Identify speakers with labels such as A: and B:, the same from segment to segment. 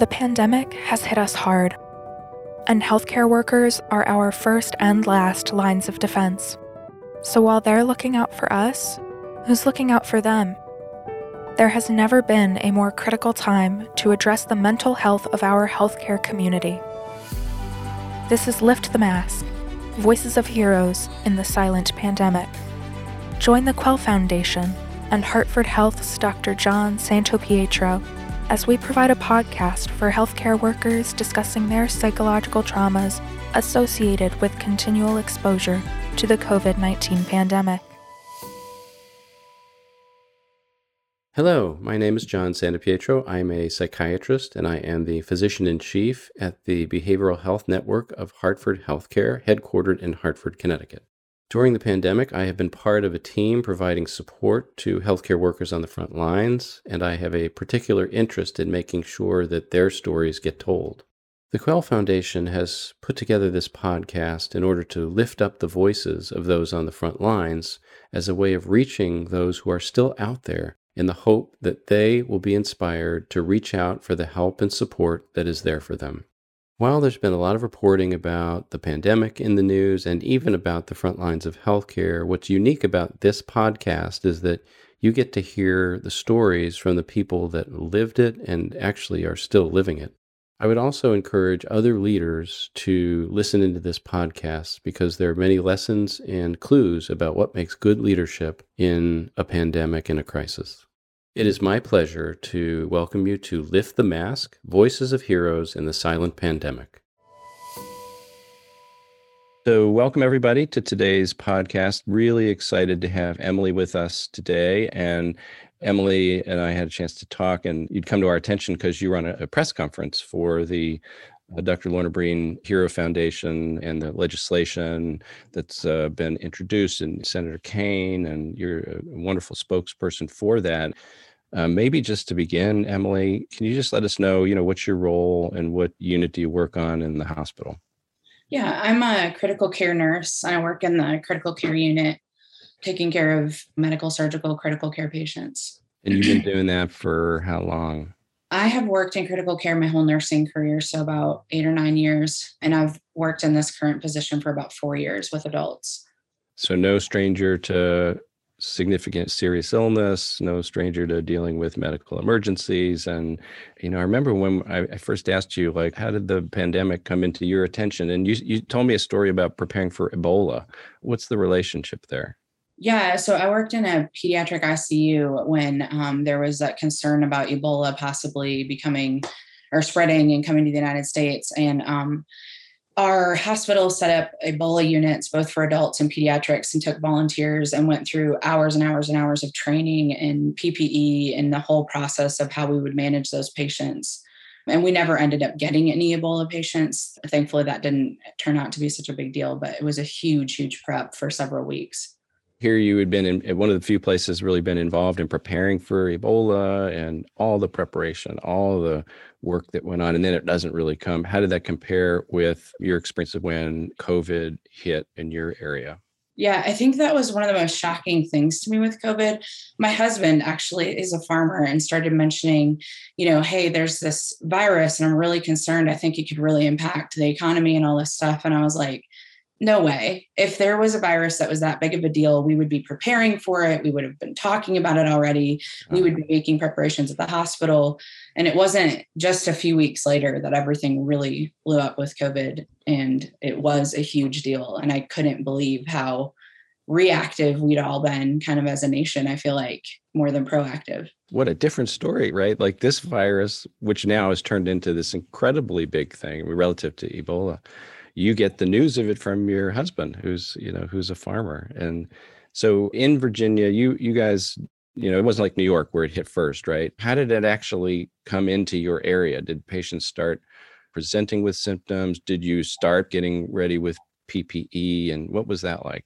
A: The pandemic has hit us hard, and healthcare workers are our first and last lines of defense. So while they're looking out for us, who's looking out for them? There has never been a more critical time to address the mental health of our healthcare community. This is Lift the Mask Voices of Heroes in the Silent Pandemic. Join the Quell Foundation and Hartford Health's Dr. John Santopietro as we provide a podcast for healthcare workers discussing their psychological traumas associated with continual exposure to the COVID 19 pandemic.
B: Hello, my name is John Santopietro. I'm a psychiatrist and I am the physician in chief at the Behavioral Health Network of Hartford Healthcare, headquartered in Hartford, Connecticut. During the pandemic, I have been part of a team providing support to healthcare workers on the front lines, and I have a particular interest in making sure that their stories get told. The Quell Foundation has put together this podcast in order to lift up the voices of those on the front lines as a way of reaching those who are still out there in the hope that they will be inspired to reach out for the help and support that is there for them. While there's been a lot of reporting about the pandemic in the news and even about the front lines of healthcare, what's unique about this podcast is that you get to hear the stories from the people that lived it and actually are still living it. I would also encourage other leaders to listen into this podcast because there are many lessons and clues about what makes good leadership in a pandemic and a crisis. It is my pleasure to welcome you to Lift the Mask Voices of Heroes in the Silent Pandemic. So, welcome everybody to today's podcast. Really excited to have Emily with us today. And Emily and I had a chance to talk, and you'd come to our attention because you run a, a press conference for the uh, Dr. Lorna Breen Hero Foundation and the legislation that's uh, been introduced, and Senator Kaine, and you're a wonderful spokesperson for that. Uh, maybe just to begin, Emily, can you just let us know, you know, what's your role and what unit do you work on in the hospital?
C: Yeah, I'm a critical care nurse. I work in the critical care unit, taking care of medical, surgical, critical care patients.
B: And you've been doing that for how long?
C: I have worked in critical care my whole nursing career, so about eight or nine years. And I've worked in this current position for about four years with adults.
B: So, no stranger to significant serious illness, no stranger to dealing with medical emergencies. And, you know, I remember when I, I, first asked you, like, how did the pandemic come into your attention? And you, you told me a story about preparing for Ebola. What's the relationship there?
C: Yeah, so I worked in a pediatric ICU when um, there was that concern about Ebola possibly becoming or spreading and coming to the United States. And um, our hospital set up Ebola units both for adults and pediatrics and took volunteers and went through hours and hours and hours of training and PPE and the whole process of how we would manage those patients. And we never ended up getting any Ebola patients. Thankfully, that didn't turn out to be such a big deal, but it was a huge, huge prep for several weeks
B: here you had been in one of the few places really been involved in preparing for Ebola and all the preparation, all the work that went on, and then it doesn't really come. How did that compare with your experience of when COVID hit in your area?
C: Yeah, I think that was one of the most shocking things to me with COVID. My husband actually is a farmer and started mentioning, you know, hey, there's this virus and I'm really concerned. I think it could really impact the economy and all this stuff. And I was like, no way. If there was a virus that was that big of a deal, we would be preparing for it. We would have been talking about it already. We uh-huh. would be making preparations at the hospital. And it wasn't just a few weeks later that everything really blew up with COVID. And it was a huge deal. And I couldn't believe how reactive we'd all been kind of as a nation, I feel like, more than proactive.
B: What a different story, right? Like this virus, which now has turned into this incredibly big thing relative to Ebola you get the news of it from your husband who's you know who's a farmer. And so in virginia you you guys you know it wasn't like new york where it hit first right? How did it actually come into your area? Did patients start presenting with symptoms? Did you start getting ready with ppe and what was that like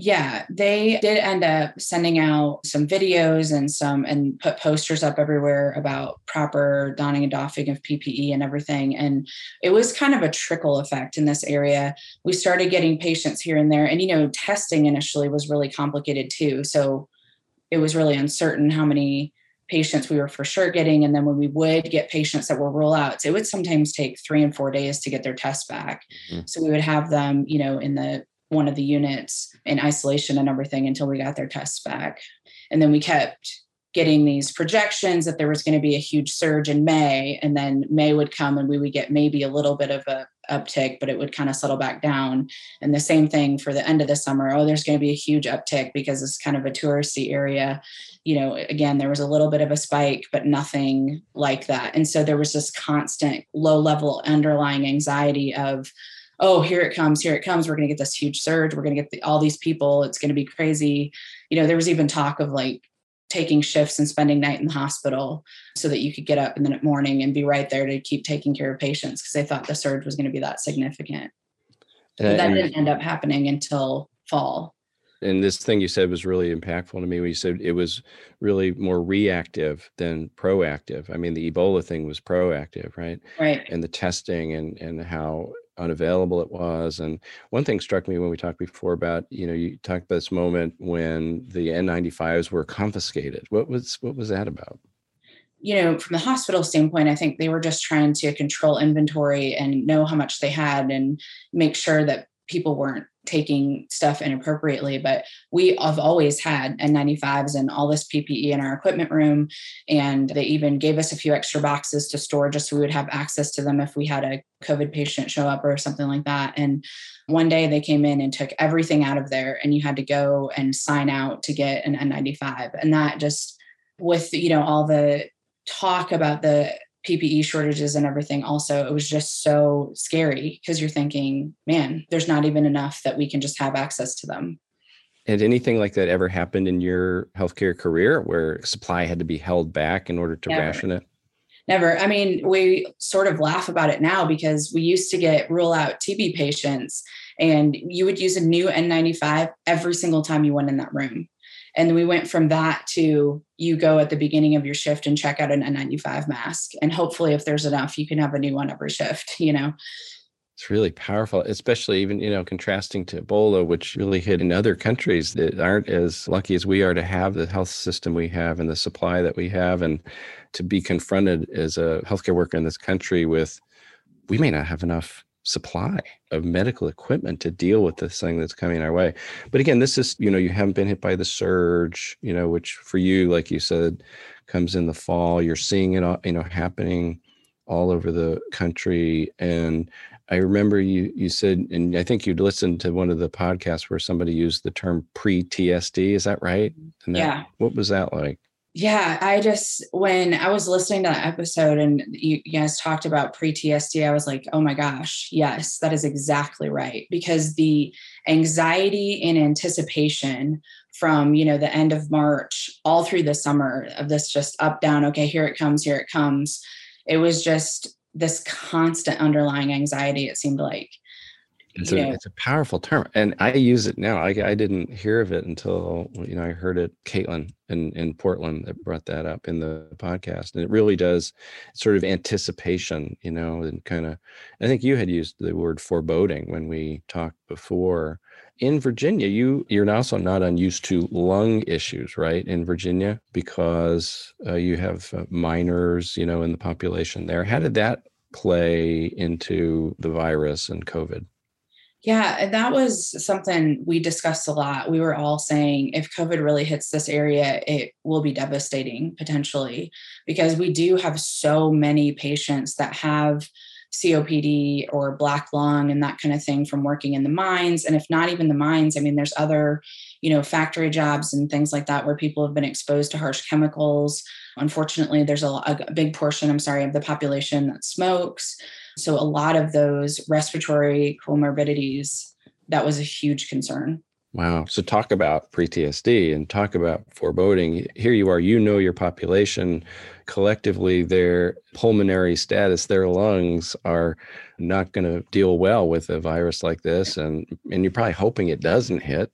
C: yeah, they did end up sending out some videos and some and put posters up everywhere about proper donning and doffing of PPE and everything. And it was kind of a trickle effect in this area. We started getting patients here and there. And, you know, testing initially was really complicated too. So it was really uncertain how many patients we were for sure getting. And then when we would get patients that were rollouts, it would sometimes take three and four days to get their tests back. Mm-hmm. So we would have them, you know, in the one of the units in isolation and everything until we got their tests back. And then we kept getting these projections that there was going to be a huge surge in May, and then May would come and we would get maybe a little bit of a uptick, but it would kind of settle back down. And the same thing for the end of the summer. Oh, there's going to be a huge uptick because it's kind of a touristy area. You know, again, there was a little bit of a spike, but nothing like that. And so there was this constant low level underlying anxiety of, oh, here it comes, here it comes. We're going to get this huge surge. We're going to get the, all these people. It's going to be crazy. You know, there was even talk of like taking shifts and spending night in the hospital so that you could get up in the morning and be right there to keep taking care of patients because they thought the surge was going to be that significant. And, that didn't end up happening until fall.
B: And this thing you said was really impactful to me when you said it was really more reactive than proactive. I mean, the Ebola thing was proactive, right?
C: Right.
B: And the testing and and how unavailable it was. And one thing struck me when we talked before about, you know, you talked about this moment when the N95s were confiscated. What was what was that about?
C: You know, from the hospital standpoint, I think they were just trying to control inventory and know how much they had and make sure that people weren't taking stuff inappropriately, but we have always had N95s and all this PPE in our equipment room. And they even gave us a few extra boxes to store just so we would have access to them if we had a COVID patient show up or something like that. And one day they came in and took everything out of there, and you had to go and sign out to get an N95. And that just, with, you know, all the talk about the PPE shortages and everything also it was just so scary because you're thinking man there's not even enough that we can just have access to them
B: had anything like that ever happened in your healthcare career where supply had to be held back in order to Never. ration it
C: Never. I mean, we sort of laugh about it now because we used to get rule out TB patients and you would use a new N95 every single time you went in that room. And we went from that to you go at the beginning of your shift and check out an N95 mask. And hopefully, if there's enough, you can have a new one every shift, you know?
B: It's really powerful, especially even, you know, contrasting to Ebola, which really hit in other countries that aren't as lucky as we are to have the health system we have and the supply that we have. And to be confronted as a healthcare worker in this country with, we may not have enough supply of medical equipment to deal with this thing that's coming our way. But again, this is, you know, you haven't been hit by the surge, you know, which for you, like you said, comes in the fall. You're seeing it, uh, you know, happening all over the country. And I remember you you said, and I think you'd listened to one of the podcasts where somebody used the term pre-TSD. Is that right?
C: And that, yeah.
B: What was that like?
C: Yeah, I just when I was listening to that episode and you, guys talked about pre-TSD, I was like, oh my gosh, yes, that is exactly right. Because the anxiety and anticipation from you know the end of March all through the summer of this just up down, okay, here it comes, here it comes. It was just this constant underlying anxiety, it seemed like.
B: It's a, it's a powerful term, and I use it now. I, I didn't hear of it until you know I heard it. Caitlin in in Portland that brought that up in the podcast, and it really does sort of anticipation, you know, and kind of. I think you had used the word foreboding when we talked before. In Virginia, you you're also not unused to lung issues, right? In Virginia, because uh, you have uh, miners, you know, in the population there. How did that play into the virus and COVID?
C: Yeah, that was something we discussed a lot. We were all saying if COVID really hits this area, it will be devastating potentially because we do have so many patients that have COPD or black lung and that kind of thing from working in the mines. And if not even the mines, I mean, there's other, you know, factory jobs and things like that where people have been exposed to harsh chemicals. Unfortunately, there's a, a big portion, I'm sorry, of the population that smokes. So a lot of those respiratory comorbidities, that was a huge concern.
B: Wow. So talk about pre-TSD and talk about foreboding. Here you are, you know your population collectively their pulmonary status, their lungs are not going to deal well with a virus like this and and you're probably hoping it doesn't hit.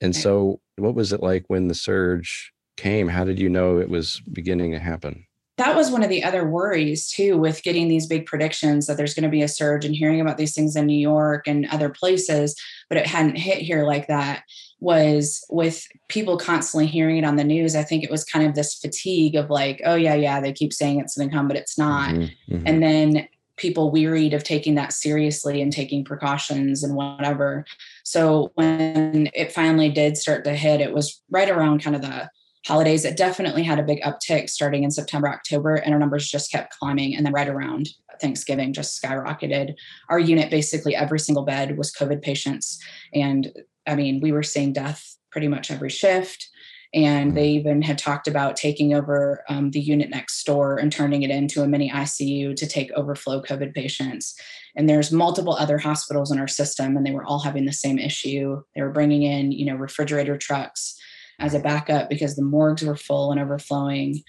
B: And so what was it like when the surge came? How did you know it was beginning to happen?
C: That was one of the other worries too with getting these big predictions that there's going to be a surge and hearing about these things in New York and other places, but it hadn't hit here like that. Was with people constantly hearing it on the news. I think it was kind of this fatigue of like, oh, yeah, yeah, they keep saying it's going to come, but it's not. Mm-hmm, mm-hmm. And then people wearied of taking that seriously and taking precautions and whatever. So when it finally did start to hit, it was right around kind of the holidays, it definitely had a big uptick starting in September, October, and our numbers just kept climbing. And then right around Thanksgiving, just skyrocketed. Our unit, basically every single bed was COVID patients. And I mean, we were seeing death pretty much every shift. And they even had talked about taking over um, the unit next door and turning it into a mini ICU to take overflow COVID patients. And there's multiple other hospitals in our system, and they were all having the same issue. They were bringing in, you know, refrigerator trucks as a backup because the morgues were full and overflowing.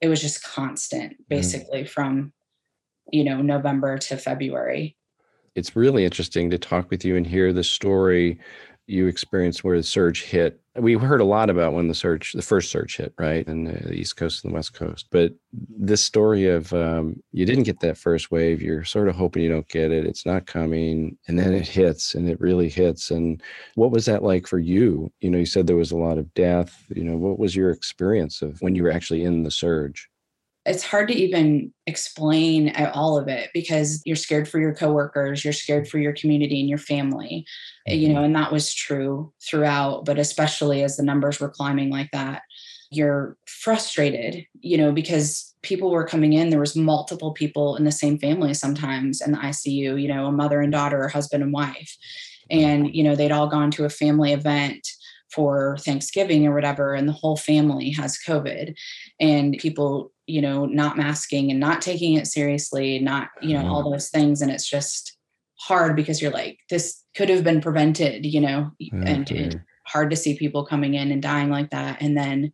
C: It was just constant, mm. basically, mm. from you know November to February.
B: It's really interesting to talk with you and hear the story you experienced where the surge hit. We heard a lot about when the surge, the first surge hit, right, in the East Coast and the West Coast. But this story of um, you didn't get that first wave, you're sort of hoping you don't get it, it's not coming, and then it hits, and it really hits. And what was that like for you? You know, you said there was a lot of death. You know, what was your experience of when you were actually in the surge?
C: It's hard to even explain all of it because you're scared for your coworkers, you're scared for your community and your family, mm-hmm. you know, mm-hmm. and that was true throughout, but especially as the numbers were climbing like that, you're frustrated, you know, because people were coming in, there was multiple people in the same family sometimes in the ICU, you know, a mother and daughter, a husband and wife. And, you know, they'd all gone to a family event for Thanksgiving or whatever, and the whole family has COVID. And people you know not masking and not taking it seriously not you know all mm-hmm. those things and it's just hard because you're like this could have been prevented you know and, and hard to see people coming in and dying like that and then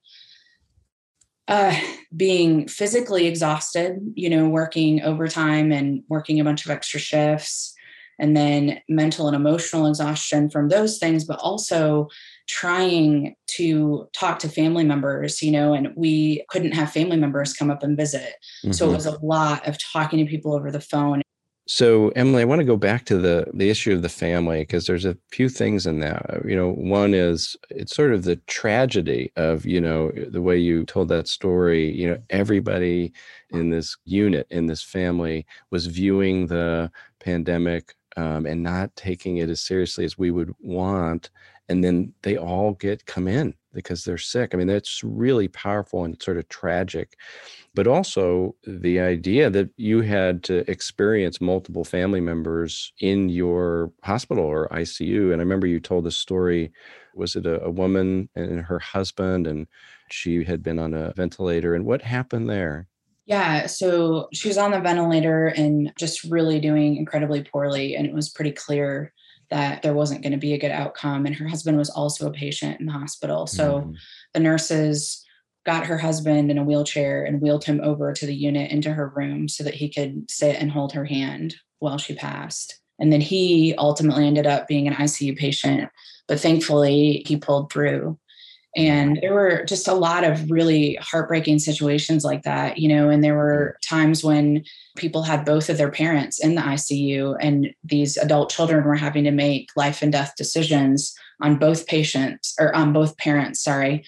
C: uh, being physically exhausted, you know, working overtime and working a bunch of extra shifts, and then mental and emotional exhaustion from those things, but also trying to talk to family members, you know, and we couldn't have family members come up and visit. Mm-hmm. So it mm-hmm. was a lot of talking to people over the phone.
B: So Emily, I want to go back to the the issue of the family because there's a few things in that. You know, one is it's sort of the tragedy of, you know, the way you told that story, you know, everybody in this unit in this family was viewing the pandemic um, and not taking it as seriously as we would want and then they all get come in because they're sick. I mean, that's really powerful and sort of tragic. But also the idea that you had to experience multiple family members in your hospital or ICU. And I remember you told this story. Was it a, a woman and her husband, and she had been on a ventilator? And what happened there?
C: Yeah, so she was on the ventilator and just really doing incredibly poorly. And it was pretty clear that there wasn't going to be a good outcome. And her husband was also a patient in the hospital. So mm. the nurses got her husband in a wheelchair and wheeled him over to the unit into her room so that he could sit and hold her hand while she passed. And then he ultimately ended up being an ICU patient, but thankfully he pulled through. And there were just a lot of really heartbreaking situations like that, you know, and there were times when people had both of their parents in the ICU and these adult children were having to make life and death decisions on both patients or on both parents, sorry,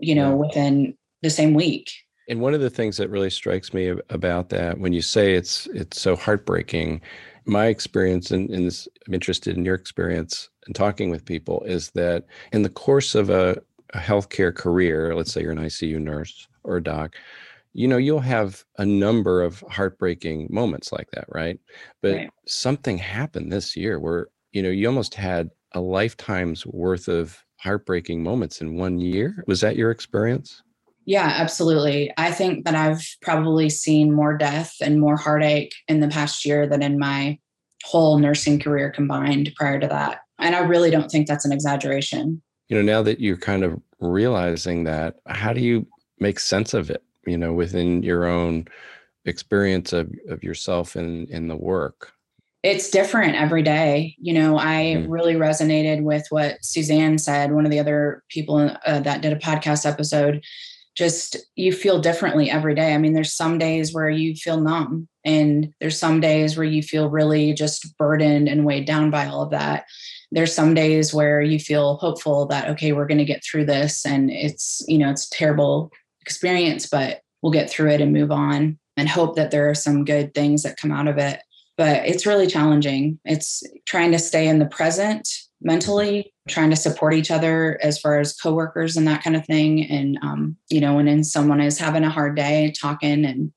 C: you know, within the same week.
B: And one of the things that really strikes me about that when you say it's it's so heartbreaking, my experience and, and this, I'm interested in your experience and talking with people is that in the course of a a healthcare career, let's say you're an ICU nurse or a doc, you know, you'll have a number of heartbreaking moments like that, right? But right. something happened this year where, you know, you almost had a lifetime's worth of heartbreaking moments in one year. Was that your experience?
C: Yeah, absolutely. I think that I've probably seen more death and more heartache in the past year than in my whole nursing career combined prior to that. And I really don't think that's an exaggeration
B: you know now that you're kind of realizing that how do you make sense of it you know within your own experience of, of yourself in in the work
C: it's different every day you know i mm really resonated with what suzanne said one of the other people uh, that did a podcast episode just you feel differently every day. I mean, there's some days where you feel numb, and there's some days where you feel really just burdened and weighed down by all of that. There's some days where you feel hopeful that, okay, we're going to get through this. And it's, you know, it's a terrible experience, but we'll get through it and move on and hope that there are some good things that come out of it. But it's really challenging. It's trying to stay in the present mentally trying to support each other as far as coworkers and that kind of thing and um, you know when someone is having a hard day talking and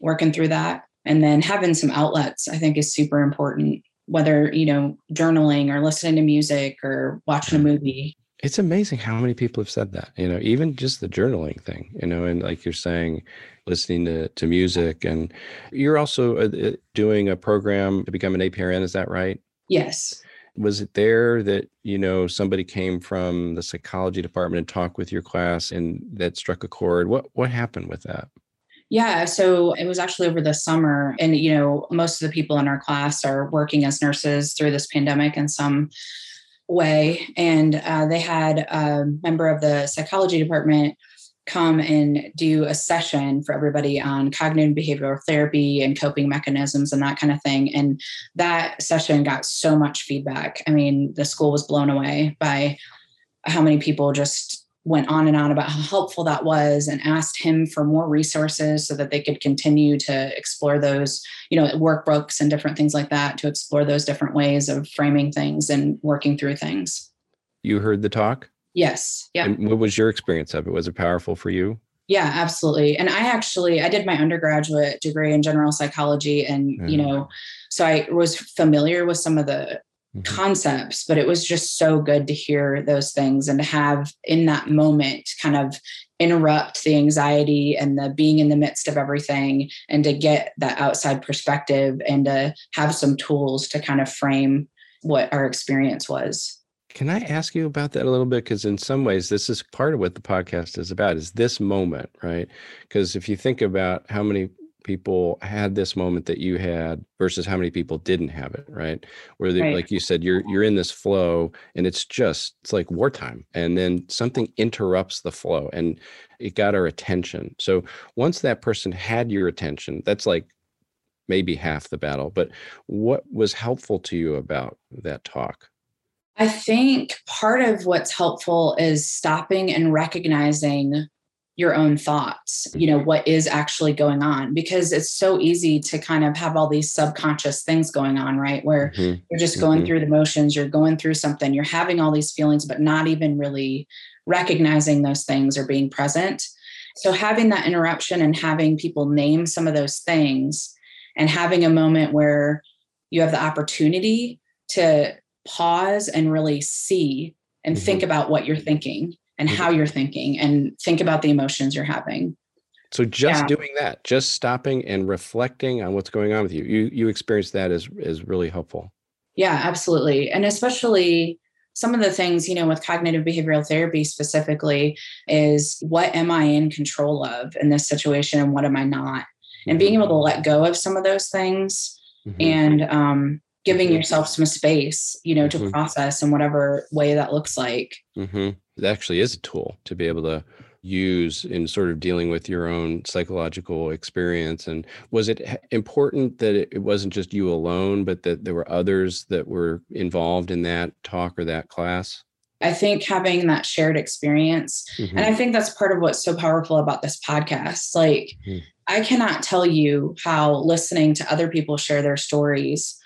C: working through that and then having some outlets i think is super important whether you know journaling or listening to music or watching a movie.
B: It's amazing how many people have said that you know even just the journaling thing you know and like you're saying listening to, to music. And you're also uh, doing a program to become an aprn is that right?
C: Yes.
B: Was it there that you know somebody came from the psychology department and talked with your class and that struck a chord? What what happened with that
C: yeah, so it was actually over the summer. And, you know, most of the people in our class are working as nurses through this pandemic in some way. And uh, they had a member of the psychology department come and do a session for everybody on cognitive behavioral therapy and coping mechanisms and that kind of thing. And that session got so much feedback. I mean, the school was blown away by how many people just went on and on about how helpful that was and asked him for more resources so that they could continue to explore those, you know, workbooks and different things like that to explore those different ways of framing things and working through things.
B: You heard the talk?
C: Yes. Yeah.
B: And what was your experience of it? Was it powerful for you?
C: Yeah, absolutely. And I actually I did my undergraduate degree in general psychology and mm-hmm. you know so I was familiar with some of the mm-hmm. concepts but it was just so good to hear those things and to have in that moment kind of interrupt the anxiety and the being in the midst of everything and to get that outside perspective and to have some tools to kind of frame what our experience was.
B: Can I ask you about that a little bit? Because in some ways, this is part of what the podcast is about is this moment, right? Because if you think about how many people had this moment that you had versus how many people didn't have it, right? Where they, right. like you said, you're you're in this flow and it's just it's like wartime. And then something interrupts the flow and it got our attention. So once that person had your attention, that's like maybe half the battle. But what was helpful to you about that talk?
C: I think part of what's helpful is stopping and recognizing your own thoughts, you know, what is actually going on, because it's so easy to kind of have all these subconscious things going on, right? Where mm-hmm. you're just going mm-hmm. through the motions, you're going through something, you're having all these feelings, but not even really recognizing those things or being present. So having that interruption and having people name some of those things and having a moment where you have the opportunity to pause and really see and mm-hmm. think about what you're thinking and mm-hmm. how you're thinking and think about the emotions you're having.
B: So just yeah. doing that, just stopping and reflecting on what's going on with you, you you experience that as is really helpful.
C: Yeah, absolutely. And especially some of the things, you know, with cognitive behavioral therapy specifically is what am I in control of in this situation and what am I not? And mm-hmm. being able to let go of some of those things mm-hmm. and um giving mm-hmm. yourself some space, you know, to mm-hmm. process in whatever way that looks like.
B: Mm-hmm. It actually is a tool to be able to use in sort of dealing with your own psychological experience. And was it important that it wasn't just you alone, but that there were others that were involved in that talk or that class?
C: I think having that shared experience, mm-hmm. and I think that's part of what's so powerful about this podcast. Like, mm-hmm. I cannot tell you how listening to other people share their stories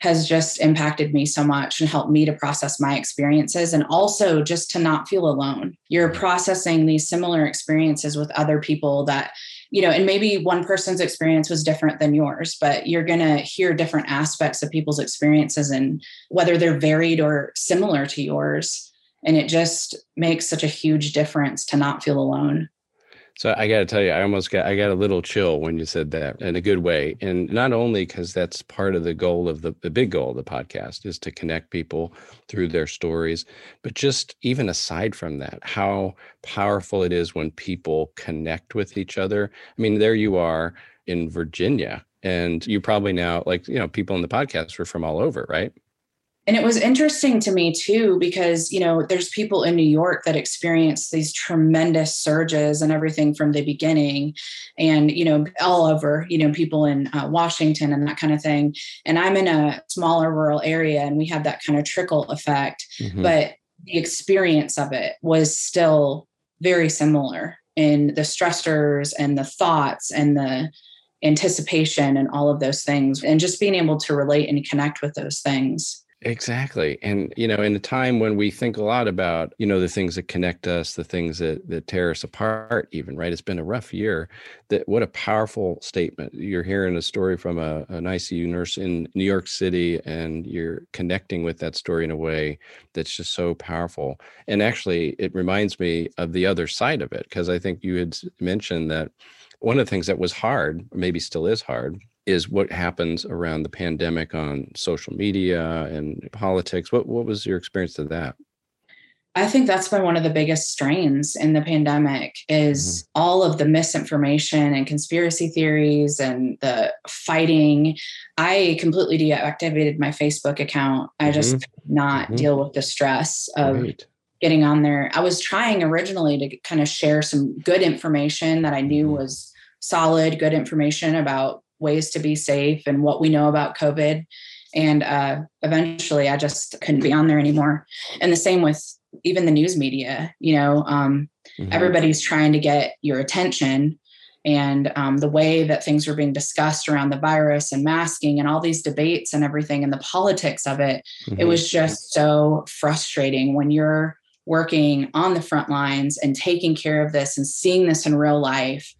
C: has just impacted me so much and helped me to process my experiences and also just to not feel alone. You're mm-hmm. processing these similar experiences with other people that, you know, and maybe one person's experience was different than yours, but you're going to hear different aspects of people's experiences and whether they're varied or similar to yours. And it just makes such a huge difference to not feel alone.
B: So I got to tell you, I almost got I got a little chill when you said that in a good way, and not only because that's part of the goal of the the big goal of the podcast is to connect people through their stories, but just even aside from that, how powerful it is when people connect with each other. I mean, there you are in Virginia, and you probably now like you know people in the podcast were from all over, right?
C: And it was interesting to me too, because, you know, there's people in New York that experience these tremendous surges and everything from the beginning. And, you know, all over, you know, people in uh, Washington and that kind of thing. And I'm in a smaller rural area and we have that kind of trickle effect. Mm-hmm. But the experience of it was still very similar in the stressors and the thoughts and the anticipation and all of those things and just being able to relate and connect with those things
B: Exactly. And, you know, in a time when we think a lot about, you know, the things that connect us, the things that, that tear us apart, even, right? It's been a rough year. That what a powerful statement. You're hearing a story from a, an ICU nurse in New York City, and you're connecting with that story in a way that's just so powerful. And actually, it reminds me of the other side of it, because I think you had mentioned that one of the things that was hard, maybe still is hard, is what happens around the pandemic on social media and politics. What what was your experience of that?
C: I think that's been one of the biggest strains in the pandemic is mm-hmm. all of the misinformation and conspiracy theories and the fighting. I completely deactivated my Facebook account. I mm-hmm. just could not mm-hmm. deal with the stress of right. getting on there. I was trying originally to kind of share some good information that I knew mm-hmm. was solid, good information about ways to be safe and what we know about COVID. And uh, eventually, I just couldn't be on there anymore. And the same with even the news media. You know, um, mm-hmm. everybody's trying to get your attention. And um, the way that things were being discussed around the virus and masking and all these debates and everything and the politics of it, mm-hmm. it was just so frustrating when you're working on the front lines and taking care of this and seeing this in real life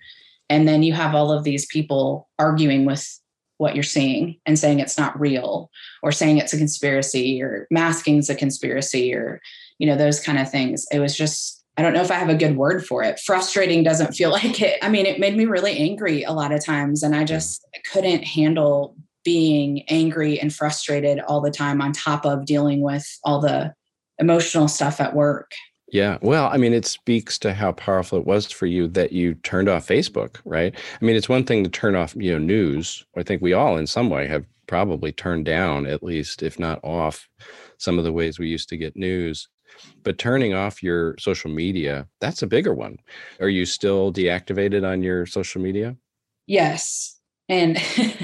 C: and then you have all of these people arguing with what you're seeing and saying it's not real or saying it's a conspiracy or masking is a conspiracy or you know those kind of things. It was just i don't know if i have a good word for it. Frustrating doesn't feel like it. I mean it made me really angry a lot of times and i just couldn't handle being angry and frustrated all the time on top of dealing with all the emotional stuff at work
B: yeah. Well, I mean, it speaks to how powerful it was for you that you turned off Facebook, right? I mean, it's one thing to turn off, you know, news. I think we all in some way have probably turned down at least if not off some of the ways we used to get news. But turning off your social media, that's a bigger one. Are you still deactivated on your social media?
C: Yes. And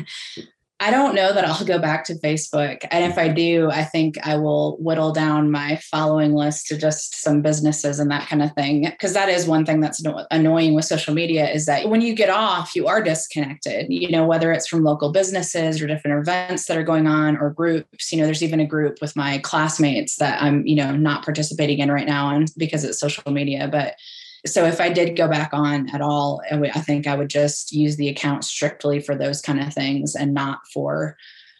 C: I don't know that I'll go back to Facebook. And if I do, I think I will whittle down my following list to just some businesses and that kind of thing. Because that is one thing that's annoying with social media is that when you get off, you are disconnected, you know, whether it's from local businesses or different events that are going on or groups. You know, there's even a group with my classmates that I'm, you know, not participating in right now and because it's social media. But so if I did go back on at all, I think I would just use the account strictly for those kind of things and not for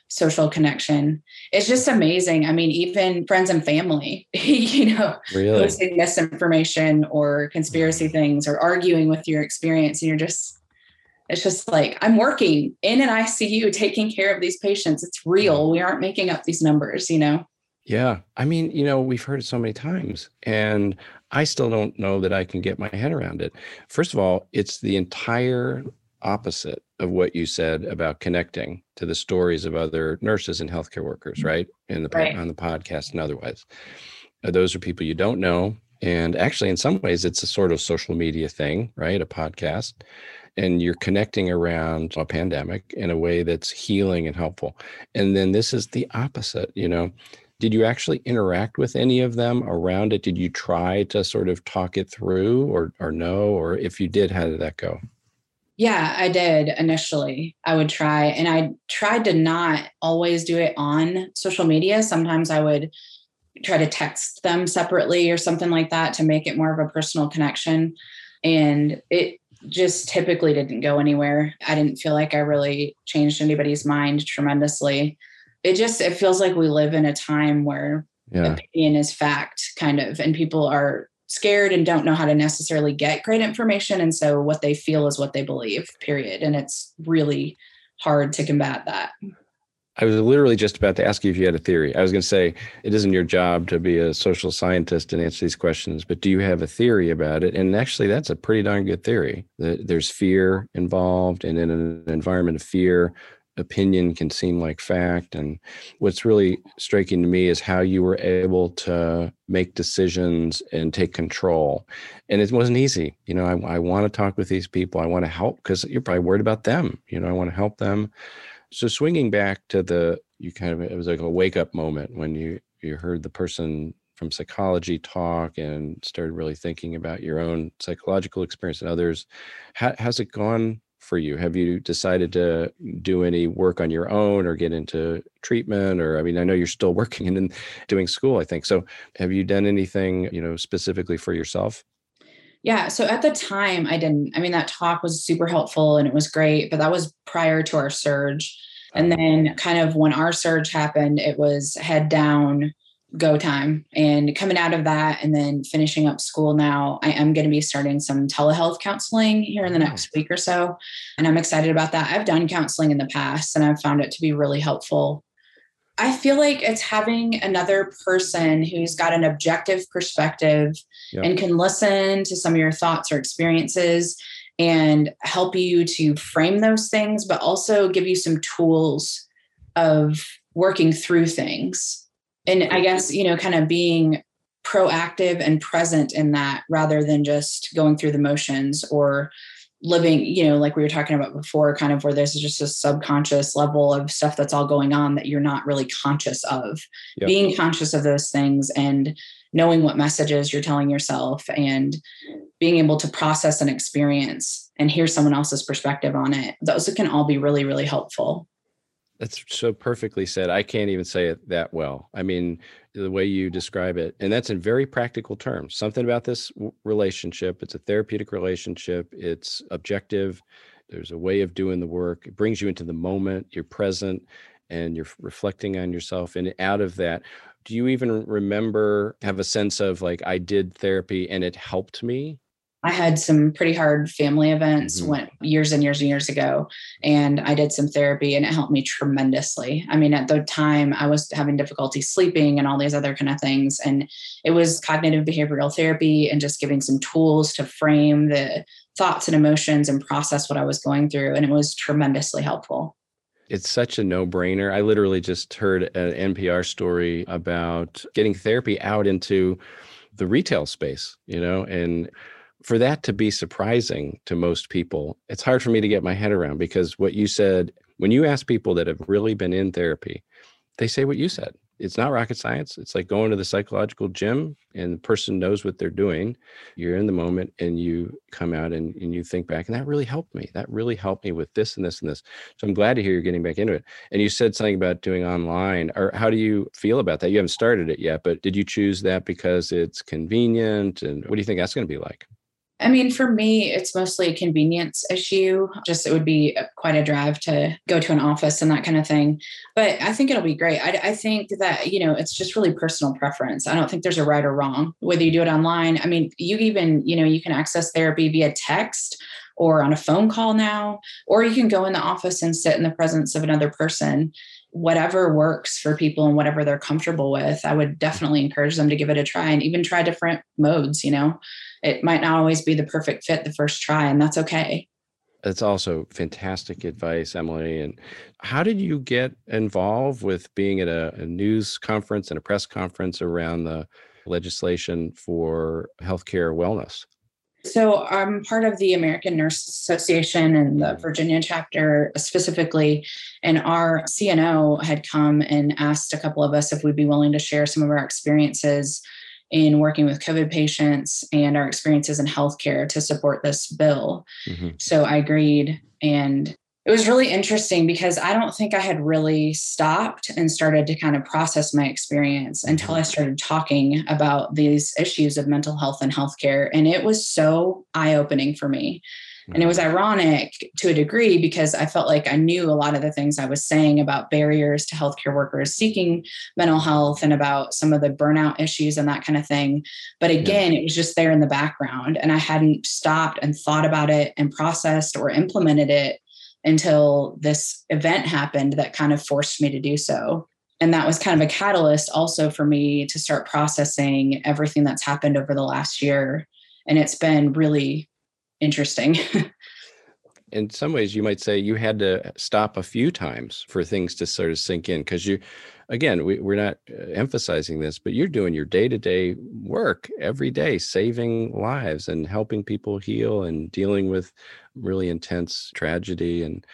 C: social connection. It's just amazing. I mean, even friends and family, you know, really? posting misinformation or conspiracy mm-hmm. things or arguing with your experience, and you're just, it's just like I'm working in an ICU taking care of these patients. It's real. Mm-hmm. We aren't making up these numbers, you know.
B: Yeah. I mean, you know, we've heard it so many times. And I still don't know that I can get my head around it. First of all, it's the entire opposite of what you said about connecting to the stories of other nurses and healthcare workers, mm-hmm. right? In the right. on the podcast and otherwise. Uh, those are people you don't know. And actually, in some ways, it's a sort of social media thing, right? A podcast. And you're connecting around a pandemic in a way that's healing and helpful. And then this is the opposite, you know did you actually interact with any of them around it? Did you try to sort of talk it through or or no? Or if you did, how did that go?
C: Yeah, I did initially. I would try and I tried to not always do it on social media. Sometimes I would try to text them separately or something like that to make it more of a personal connection. And it just typically didn't go anywhere. I didn't feel like I really changed anybody's mind tremendously it just it feels like we live in a time where yeah. opinion is fact kind of and people are scared and don't know how to necessarily get great information and so what they feel is what they believe period and it's really hard to combat that
B: I was literally just about to ask you if you had a theory. I was going to say it isn't your job to be a social scientist and answer these questions, but do you have a theory about it? And actually, that's a pretty darn good theory. That there's fear involved, and in an environment of fear, opinion can seem like fact. And what's really striking to me is how you were able to make decisions and take control. And it wasn't easy. You know, I, I want to talk with these people. I want to help because you're probably worried about them. You know, I want to help them. So swinging back to the, you kind of, it was like a wake up moment when you, you heard the person from psychology talk and started really thinking about your own psychological experience and others. How, how's it gone for you? Have you decided to do any work on your own or get into treatment? Or, I mean, I know you're still working and doing school, I think. So have you done anything, you know, specifically for yourself?
C: Yeah. So at the time, I didn't. I mean, that talk was super helpful and it was great, but that was prior to our surge. And uh-huh. then, kind of when our surge happened, it was head down go time. And coming out of that and then finishing up school now i am going to be starting some telehealth counseling here in the next week or so. And i'm excited about that. I've done counseling in the past and i've found it to be really helpful. I feel like it's having another person who's got an objective perspective yep. and can listen to some of your thoughts or experiences and help you to frame those things but also give you some tools of working through things and i guess you know kind of being proactive and present in that rather than just going through the motions or living you know like we were talking about before kind of where there's just a subconscious level of stuff that's all going on that you're not really conscious of. Yep. being conscious of those things and knowing what messages you're telling yourself and being able to process an experience and hear someone else's perspective on it those can all be really really helpful
B: that's so perfectly said. I can't even say it that well. I mean, the way you describe it, and that's in very practical terms. Something about this relationship, it's a therapeutic relationship, it's objective. There's a way of doing the work. It brings you into the moment, you're present, and you're reflecting on yourself. And out of that, do you even remember, have a sense of like, I did therapy and it helped me?
C: I had some pretty hard family events mm-hmm. went years and years and years ago, and I did some therapy, and it helped me tremendously. I mean, at the time, I was having difficulty sleeping and all these other kind of things, and it was cognitive behavioral therapy and just giving some tools to frame the thoughts and emotions and process what I was going through, and it was tremendously helpful.
B: It's such a no brainer. I literally just heard an NPR story about getting therapy out into the retail space, you know, and for that to be surprising to most people, it's hard for me to get my head around because what you said, when you ask people that have really been in therapy, they say what you said. It's not rocket science. It's like going to the psychological gym and the person knows what they're doing. You're in the moment and you come out and, and you think back, and that really helped me. That really helped me with this and this and this. So I'm glad to hear you're getting back into it. And you said something about doing online, or how do you feel about that? You haven't started it yet, but did you choose that because it's convenient? And what do you think that's going to be like?
C: I mean, for me, it's mostly a convenience issue. Just it would be quite a drive to go to an office and that kind of thing. But I think it'll be great. I, I, think that, you know, it's just really personal preference. I don't think there's a right or wrong, whether you do it online. I mean, you even, you know, you can access therapy via text or on a phone call now, or you can go in the office and sit in the presence of another person whatever works for people and whatever they're comfortable with i would definitely encourage them to give it a try and even try different modes you know? It might not always be the perfect fit the first try and that's okay.
B: That's also fantastic advice emily and how did you get involved with being at a, a news conference and a press conference around the legislation for healthcare wellness
C: so I'm part of the American Nurse Association and the Virginia chapter specifically. And our CNO had come and asked a couple of us if we'd be willing to share some of our experiences in working with COVID patients and our experiences in healthcare to support this bill. Mm-hmm. So I agreed. And it was really interesting because I don't think I had really stopped and started to kind of process my experience until I started talking about these issues of mental health and healthcare. And it was so eye opening for me. And it was mm-hmm. ironic to a degree because I felt like I knew a lot of the things I was saying about barriers to healthcare workers seeking mental health and about some of the burnout issues and that kind of thing. But again, yeah. it was just there in the background. And I hadn't stopped and thought about it and processed or implemented it until this event happened that kind of forced me to do so. And that was kind of a catalyst also for me to start processing everything that's happened over the last year. And it's been really interesting.
B: in some ways you might say you had to stop a few times for things to sort of sink in because you again we, we're not uh, emphasizing this but you're doing your day-to-day work every day saving lives and helping people heal and dealing with really intense tragedy and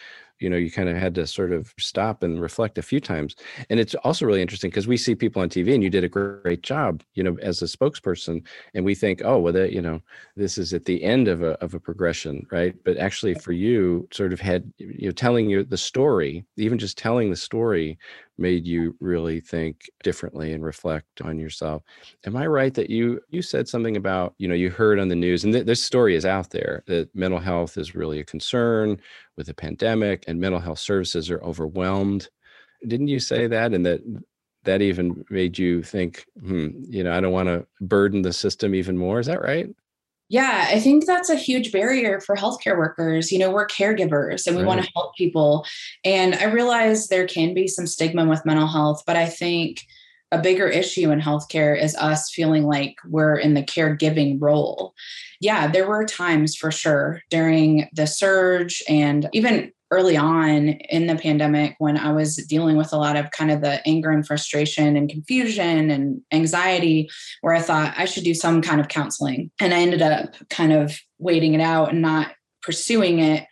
B: you know you kind of had to sort of stop and reflect a few times. And it's also really interesting because we see people on tv and you did a great job you know as a spokesperson and we think oh well that you know this is at the end of a, of a progression right? But actually for you sort of had you know telling you the story even just telling the story made you really think differently and reflect on yourself. Am i right that you you said something about you know you heard on the news and th- this story is out there that mental health is really a concern with the pandemic and mental health services are overwhelmed? Didn't you say that and that that even made you think hmm you know i don't want to burden the system even more is that right
C: yeah, I think that's a huge barrier for healthcare workers. You know, we're caregivers and we right. want to help people. And I realize there can be some stigma with mental health, but I think a bigger issue in healthcare is us feeling like we're in the caregiving role. Yeah, there were times for sure during the surge and even early on in the pandemic when I was dealing with a lot of kind of the anger and frustration and confusion and anxiety, where I thought I should do some kind of counseling. And I ended up kind of waiting it out and not pursuing it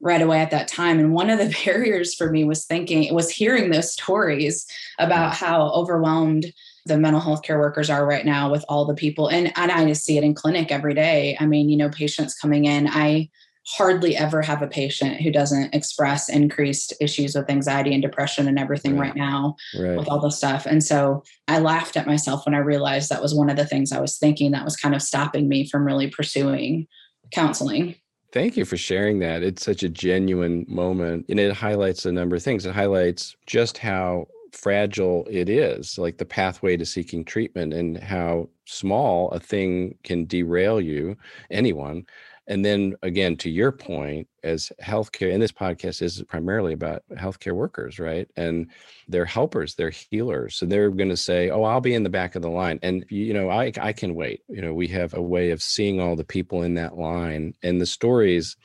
C: right away at that time. And one of the barriers for me was thinking, was hearing those stories about how overwhelmed the mental health care workers are right now with all the people. And, and I see it in clinic every day. I mean, you know, patients coming in, I hardly ever have a patient who doesn't express increased issues with anxiety and depression and everything right, right now right. with all the stuff. And so I laughed at myself when I realized that was one of the things I was thinking that was kind of stopping me from really pursuing counseling.
B: Thank you for sharing that. It's such a genuine moment and it highlights a number of things. It highlights just how fragile it is, like the pathway to seeking treatment and how small a thing can derail you, anyone and then again, to your point, as healthcare, and this podcast is primarily about healthcare workers, right? And they're helpers, they're healers. So they're going to say, oh, I'll be in the back of the line. And, you know, I, I can wait. You know, we have a way of seeing all the people in that line and the stories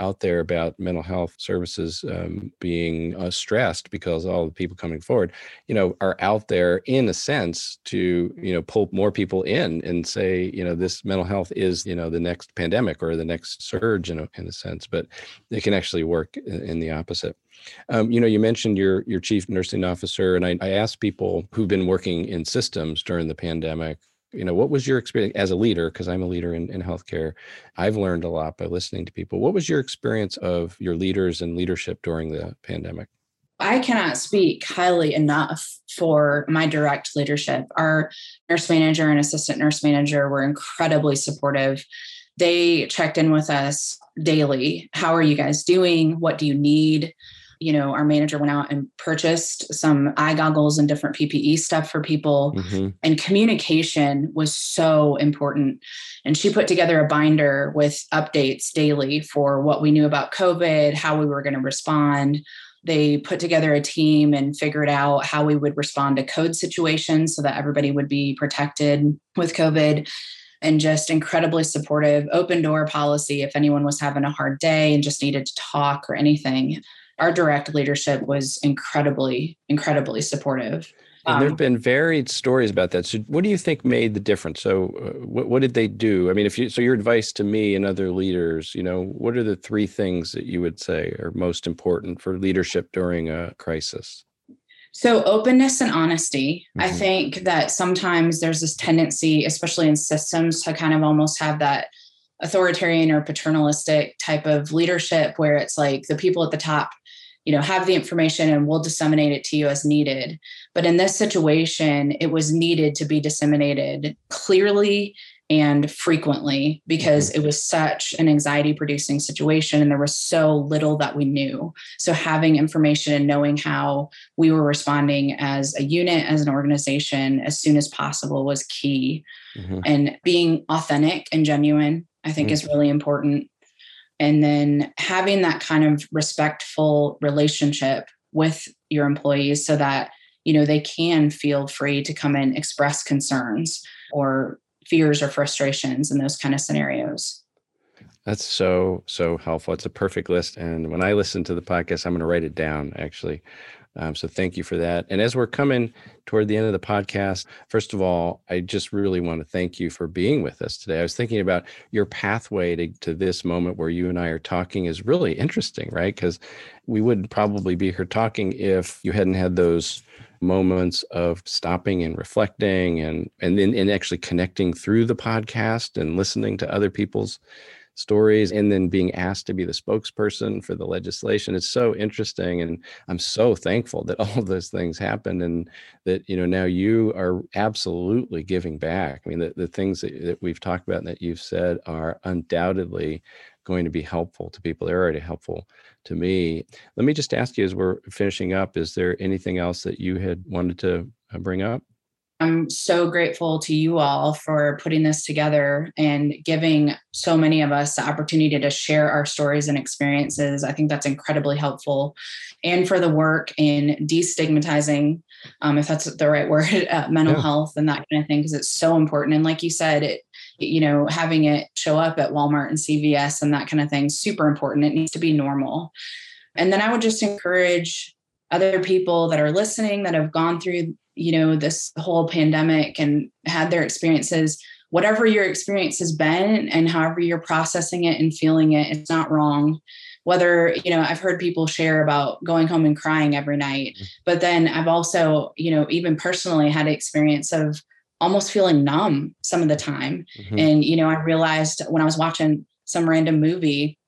B: out there about mental health services um, being uh, stressed because all the people coming forward, you know, are out there in a sense to, you know, pull more people in and say, you know, this mental health is, you know, the next pandemic or the next surge in a, in a sense, but it can actually work in, the opposite. Um, you know, you mentioned your your chief nursing officer, and I, I asked people who've been working in systems during the pandemic you know what was your experience as a leader because i'm a leader in, in healthcare i've learned a lot by listening to people what was your experience of your leaders and leadership during the pandemic
C: I cannot speak highly enough for my direct leadership. Our nurse manager and assistant nurse manager were incredibly supportive. They checked in with us daily. How are you guys doing? What do you need? You know, our manager went out and purchased some eye goggles and different PPE stuff for people. Mm-hmm. And communication was so important. And she put together a binder with updates daily for what we knew about COVID, how we were going to respond. They put together a team and figured out how we would respond to code situations so that everybody would be protected with COVID and just incredibly supportive, open door policy if anyone was having a hard day and just needed to talk or anything our direct leadership was incredibly, incredibly supportive.
B: And there have um, been varied stories about that. So, what do you think made the difference? So, uh, what, what did they do? I mean, if you so, your advice to me and other leaders, you know, what are the three things that you would say are most important for leadership during a crisis?
C: So, openness and honesty. Mm-hmm. I think that sometimes there's this tendency, especially in systems, to kind of almost have that authoritarian or paternalistic type of leadership where it's like the people at the top you know have the information and we'll disseminate it to you as needed but in this situation it was needed to be disseminated clearly and frequently because mm-hmm. it was such an anxiety producing situation and there was so little that we knew so having information and knowing how we were responding as a unit as an organization as soon as possible was key mm-hmm. and being authentic and genuine i think mm-hmm. is really important and then having that kind of respectful relationship with your employees so that you know they can feel free to come and express concerns or fears or frustrations in those kind of scenarios
B: That's so, so helpful. It's a perfect list. And when I listen to the podcast, I'm going to write it down actually. Um, so thank you for that. And as we're coming toward the end of the podcast, first of all, I just really want to thank you for being with us today. I was thinking about your pathway to, to this moment where you and I are talking is really interesting, right? Because we wouldn't probably be here talking if you hadn't had those moments of stopping and reflecting and and then and actually connecting through the podcast and listening to other people's stories and then being asked to be the spokesperson for the legislation it's so interesting and i'm so thankful that all of those things happened and that you know now you are absolutely giving back. I mean the, the things that, that we've talked about and that you've said are undoubtedly going to be helpful to people. They're already helpful to me. Let me just ask you as we're finishing up is there anything else that you had wanted to uh, bring up
C: I'm so grateful to you all for putting this together and giving so many of us the opportunity to share our stories and experiences. I think that's incredibly helpful. And for the work in destigmatizing, um, if that's the right word, uh, mental yeah. health and that kind of thing, because it's so important. And like you said, it, you know, having it show up at Walmart and CVS and that kind of thing, super important. It needs to be normal. And then I would just encourage other people that are listening that have gone through you know this whole pandemic and had their experiences whatever your experience has been and however you're processing it and feeling it it's not wrong whether you know i've heard people share about going home and crying every night mm-hmm. but then i've also you know even personally had an experience of almost feeling numb some of the time mm-hmm. and you know i realized when i was watching some random movie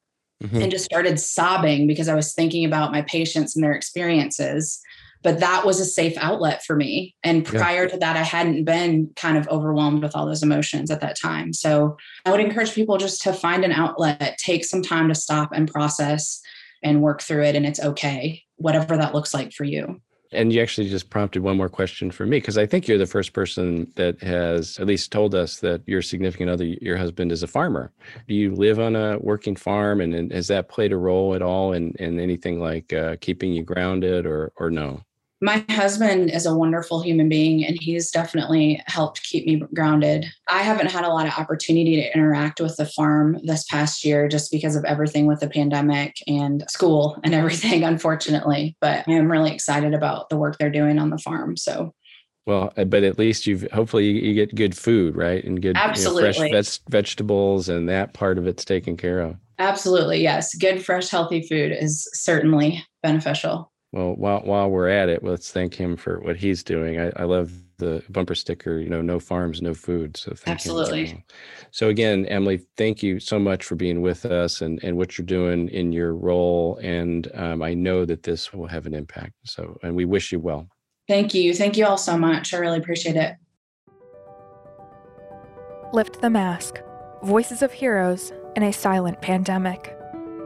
C: mm-hmm. and just started sobbing because i was thinking about my patients and their experiences but that was a safe outlet for me. And prior yeah. to that, I hadn't been kind of overwhelmed with all those emotions at that time. So I would encourage people just to find an outlet, take some time to stop and process and work through it. And it's okay, whatever that looks like for you.
B: And you actually just prompted one more question for me because I think you're the first person that has at least told us that your significant other, your husband, is a farmer. Do you live on a working farm, and, and has that played a role at all in, in anything like uh, keeping you grounded, or or no?
C: My husband is a wonderful human being and he's definitely helped keep me grounded. I haven't had a lot of opportunity to interact with the farm this past year just because of everything with the pandemic and school and everything, unfortunately. But I am really excited about the work they're doing on the farm. So
B: well, uh, but at least you've hopefully you, get good food, right? And good
C: Absolutely.
B: You know, fresh vegetables and that part of it's taken care of.
C: Absolutely. Yes. Good, fresh, healthy food is certainly beneficial.
B: Well, while while we're at it, let's thank him for what he's doing. I, I love the bumper sticker. You know, no farms, no food. So thank you.
C: absolutely.
B: Him. So again, Emily, thank you so much for being with us and and what you're doing in your role. And um, I know that this will have an impact. So, and we wish you well.
C: Thank you. Thank you all so much. I really appreciate it.
A: Lift the mask. Voices of heroes in a silent pandemic.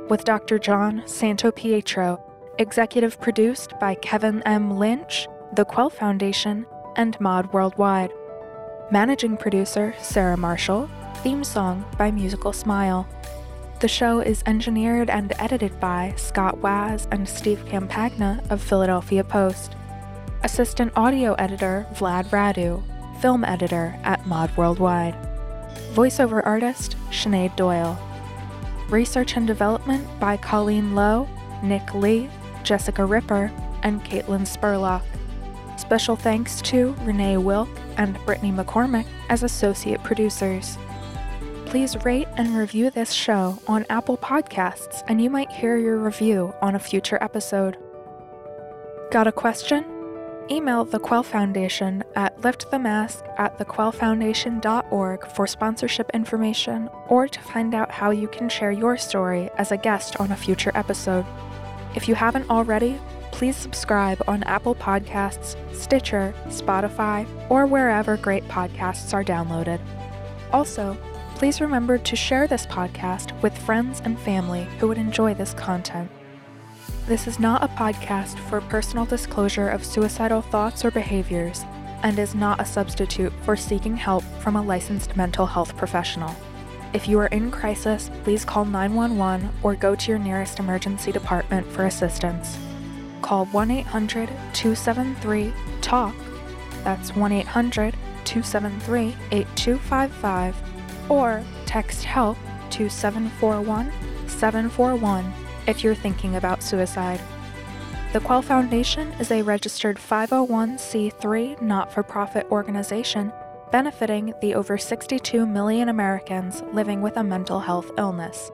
A: With Dr. John Santopietro Executive produced by Kevin M. Lynch, the Quell Foundation, and Mod Worldwide. Managing producer Sarah Marshall. Theme song by Musical Smile. The show is engineered and edited by Scott Waz and Steve Campagna of Philadelphia Post. Assistant audio editor Vlad Radu. Film editor at Mod Worldwide. Voiceover artist Sinead Doyle. Research and development by Colleen Lowe, Nick Lee, Jessica Ripper, and Caitlin Spurlock. Special thanks to Renee Wilk and Brittany McCormick as associate producers. Please rate and review this show on Apple Podcasts, and you might hear your review on a future episode. Got a question? Email the Quell Foundation at liftthemask at thequellfoundation.org for sponsorship information or to find out how you can share your story as a guest on a future episode. If you haven't already, please subscribe on Apple Podcasts, Stitcher, Spotify, or wherever great podcasts are downloaded. Also, please remember to share this podcast with friends and family who would enjoy this content. This is not a podcast for personal disclosure of suicidal thoughts or behaviors and is not a substitute for seeking help from a licensed mental health professional. If you are in crisis, please call 911 or go to your nearest emergency department for assistance. Call 1 800 273 TALK, that's 1 800 273 8255, or text HELP to 741 741 if you're thinking about suicide. The Quell Foundation is a registered 501c3 not for profit organization benefiting the over 62 million Americans living with a mental health illness.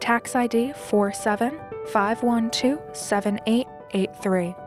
A: Tax ID 47 512 7883.